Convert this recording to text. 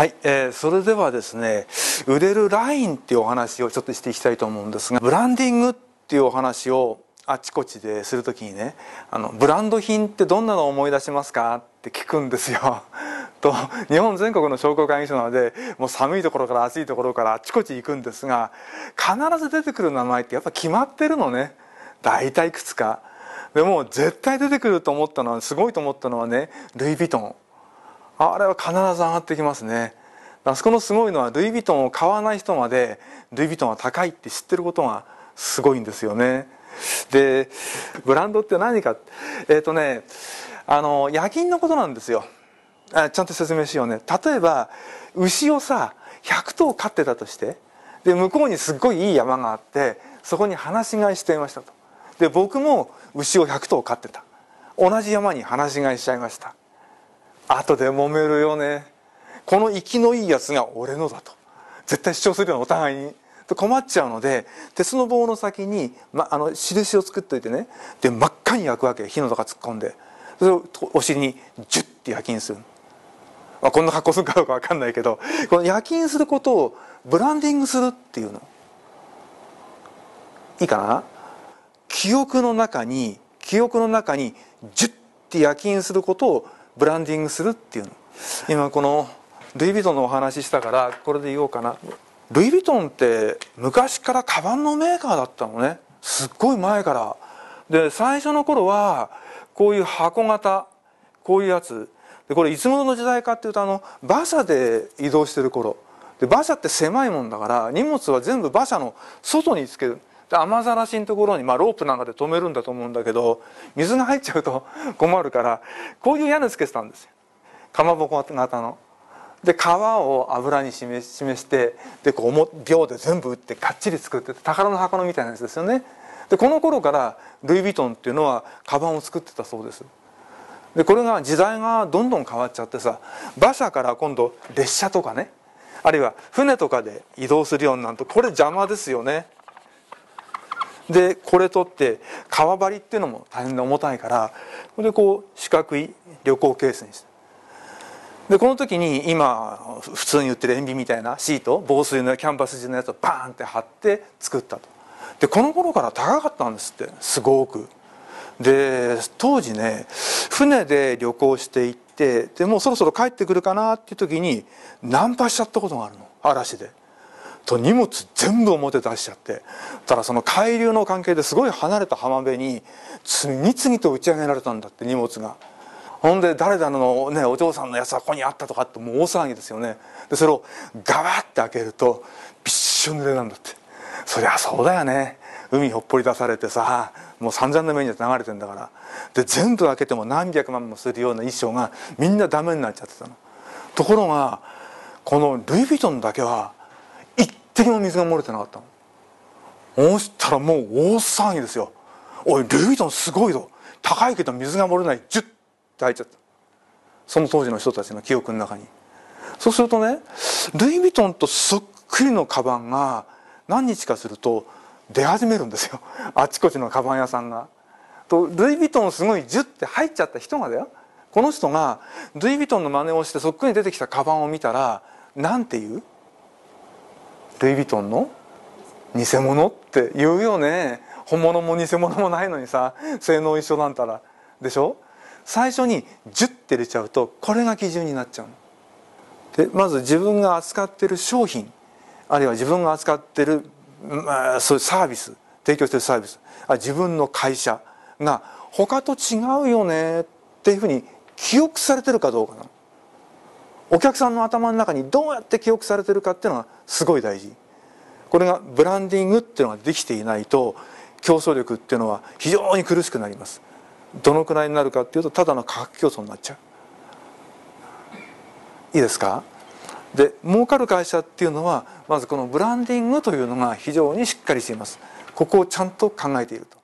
はい、えー、それではですね売れるラインっていうお話をちょっとしていきたいと思うんですがブランディングっていうお話をあちこちでする時にねあのブランド品ってどんなのを思い出しますかって聞くんですよ。と日本全国の商工会議所なのでもう寒いところから暑いところからあちこち行くんですが必ず出てくる名前ってやっぱ決まってるのね大体いくつか。でも絶対出てくると思ったのはすごいと思ったのはねルイ・ヴィトンあれは必ず上がってきますね。あそこのすごいのはルイ・ヴィトンを買わない人までルイ・ヴィトンは高いって知ってることがすごいんですよね。でブランドって何か？えっ、ー、とねあの夜勤のことなんですよ。あちゃんと説明しようね。例えば牛をさ100頭飼ってたとしてで向こうにすっごいいい山があってそこに放し飼いしていましたと。で僕も牛を100頭飼ってた。同じ山に放し飼いしちゃいました。後で揉めるよね。この生きのいいやつが俺のだと。絶対主張するようなお互いに。困っちゃうので鉄の棒の先に、ま、あの印を作っといてね。で真っ赤に焼くわけ火の中突っ込んで。それをお尻にジュッて焼きにする、まあ、こんな格好するかどうか分かんないけどこの焼きにすることをブランディングするっていうの。いいかな？記憶の中に記憶の中にジュッて焼き印することをブランディングするっていうの。今このルイ・ヴィトンのお話ししたからこれで言おうかな。ルイ・ヴィトンって昔からカバンのメーカーだったのね。すっごい前から。で最初の頃はこういう箱型こういうやつ。でこれいつ頃の時代かっていうとあの馬車で移動してる頃。で馬車って狭いもんだから荷物は全部馬車の外につける。で雨ざらしのところに、まあ、ロープなんかで止めるんだと思うんだけど水が入っちゃうと困るからこういう屋根つけてたんですよかまぼこ型の。で皮を油に示してでこう秒で全部打ってがっちり作って宝の箱のみたいなやつですよね。でこの頃からルイ・ヴィトンっていうのはカバンを作ってたそうです。でこれが時代がどんどん変わっちゃってさ馬車から今度列車とかねあるいは船とかで移動するようになるとこれ邪魔ですよね。でこれ取って革張りっていうのも大変重たいからこれでこう四角い旅行ケースにして。でこの時に今普通に売ってる塩ビみたいなシート防水のキャンバス地のやつをバーンって貼って作ったと。でこの頃から高かったんですってすごく。で当時ね船で旅行していってでもうそろそろ帰ってくるかなっていう時にナンパしちゃったことがあるの。嵐で。と荷物全部表出しちゃってただその海流の関係ですごい離れた浜辺に次々と打ち上げられたんだって荷物が。ほんで誰々のねお嬢さんのやつはここにあったとかってもう大騒ぎですよね。でそれをガバッて開けるとびっしょ濡れなんだって。そりゃそうだよね。海ほっぽり出されてさもう散々な目に流れてんだから。で全部開けても何百万もするような衣装がみんなダメになっちゃってたの。ところがこのルイ・ヴィトンだけは滴も水が漏れてなかったの。そしたらもう大騒ぎですよ。おいルイ・ヴィトンすごいぞ。高いけど水が漏れない。ジュッて入っちゃった。その当時の人たちの記憶の中に。そうするとねルイ・ヴィトンとそっくりのカバンが何日かすると出始めるんですよ。あちこちのカバン屋さんが。とルイ・ヴィトンすごいジュッて入っちゃった人がだよ。この人がルイ・ヴィトンの真似をしてそっくり出てきたカバンを見たら何て言う？ルイ・ヴィトンの偽物って言うよね。本物も偽物もないのにさ。性能一緒なんたら。でしょ？最初にジュッて入れちゃうとこれが基準になっちゃうでまず自分が扱ってる商品あるいは自分が扱ってる、まあ、そういうサービス提供してるサービス。あ自分の会社が他と違うよねっていうふうに記憶されてるかどうかなの。お客さんの頭の中にどうやって記憶されてるかっていうのがすごい大事。これがブランディングっていうのができていないと競争力っていうのは非常に苦しくなります。どのくらいになるかっていうとただの価格競争になっちゃう。いいですか？で儲かる会社っていうのはまずこのブランディングというのが非常にしっかりしています。ここをちゃんと考えていると。